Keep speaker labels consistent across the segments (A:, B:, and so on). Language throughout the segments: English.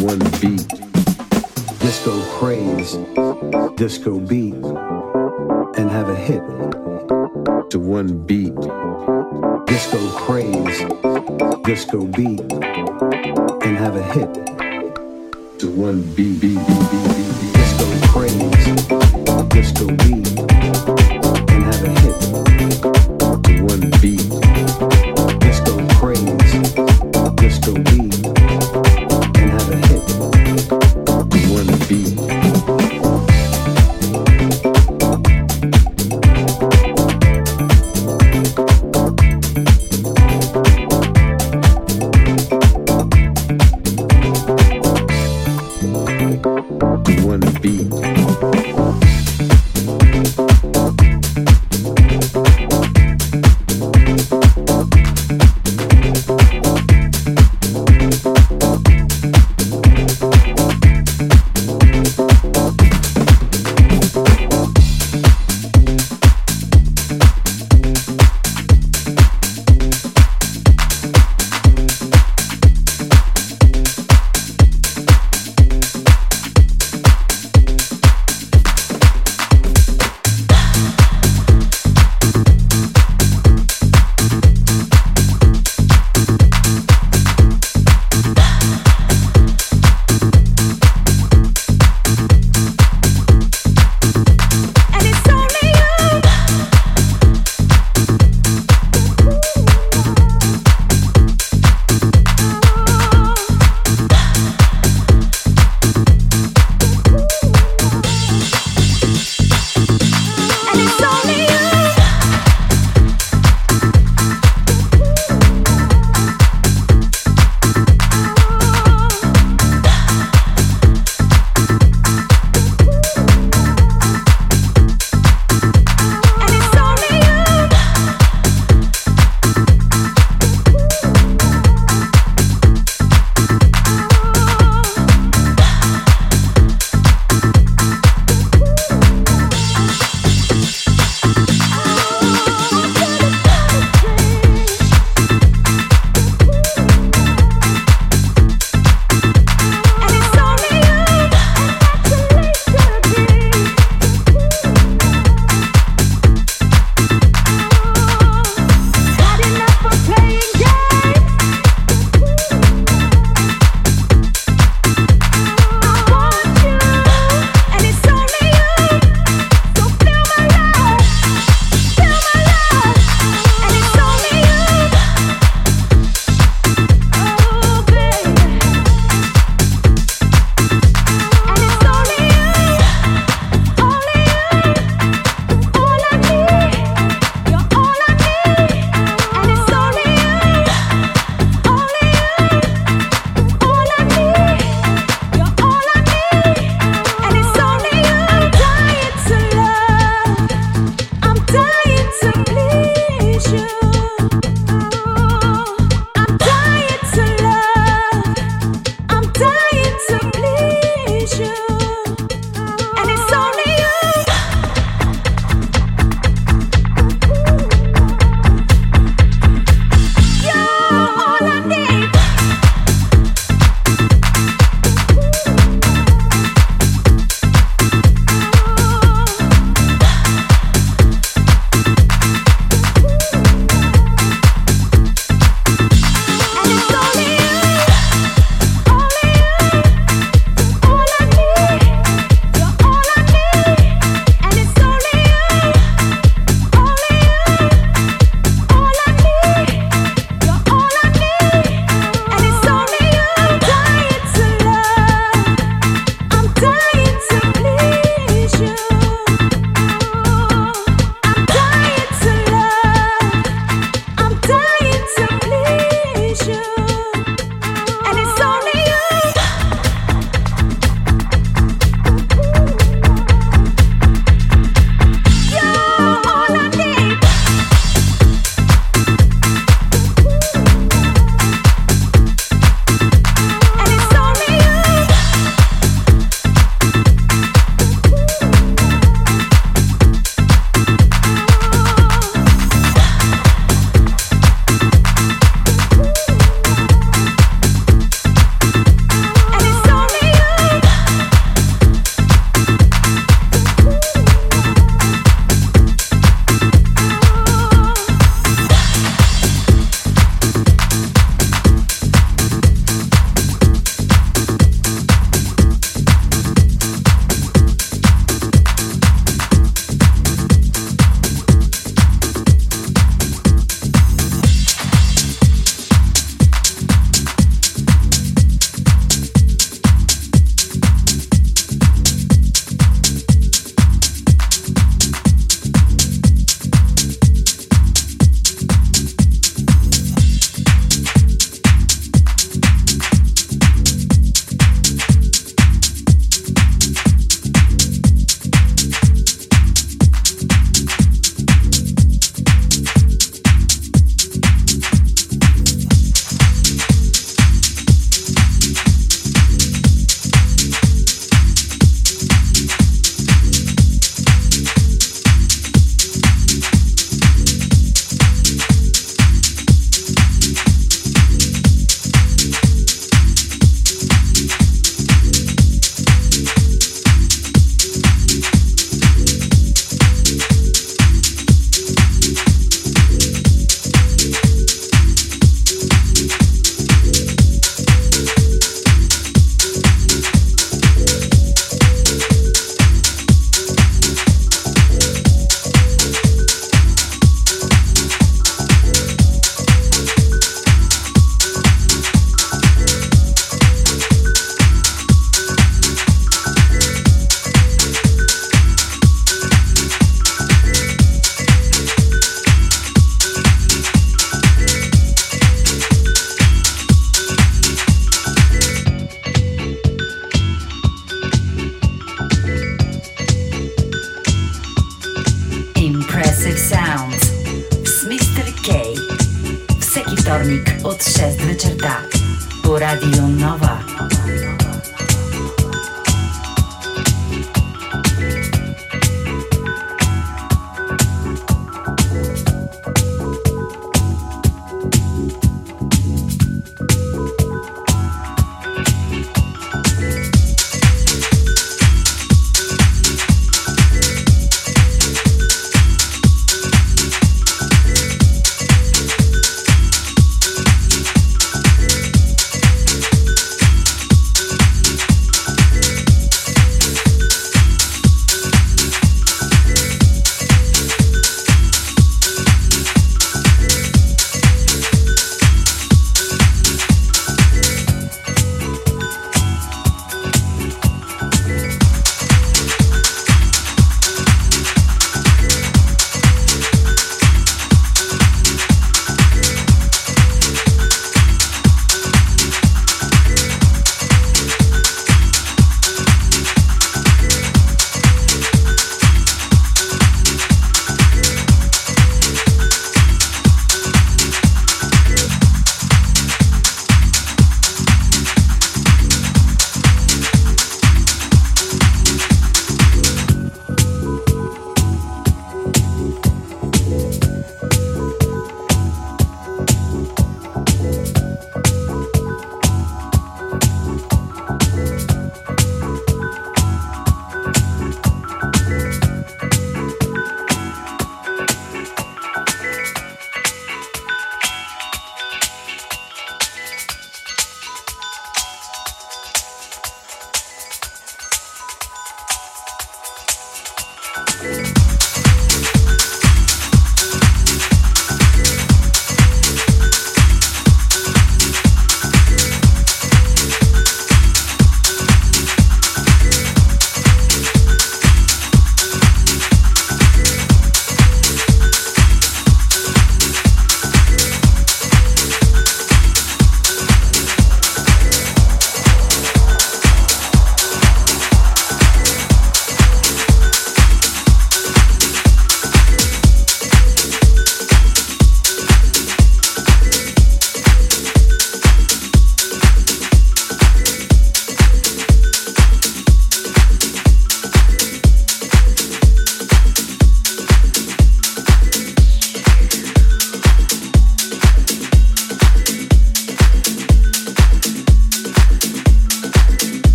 A: one beat.
B: Disco craze, disco beat, and have a hit
A: to one beat.
B: Disco craze, disco beat, and have a hit
A: to one beat. beat, beat, beat, beat. Disco
B: craze, disco beat.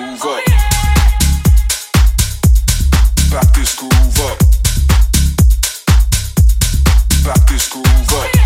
C: Oh, Back this groove up. Back this groove up.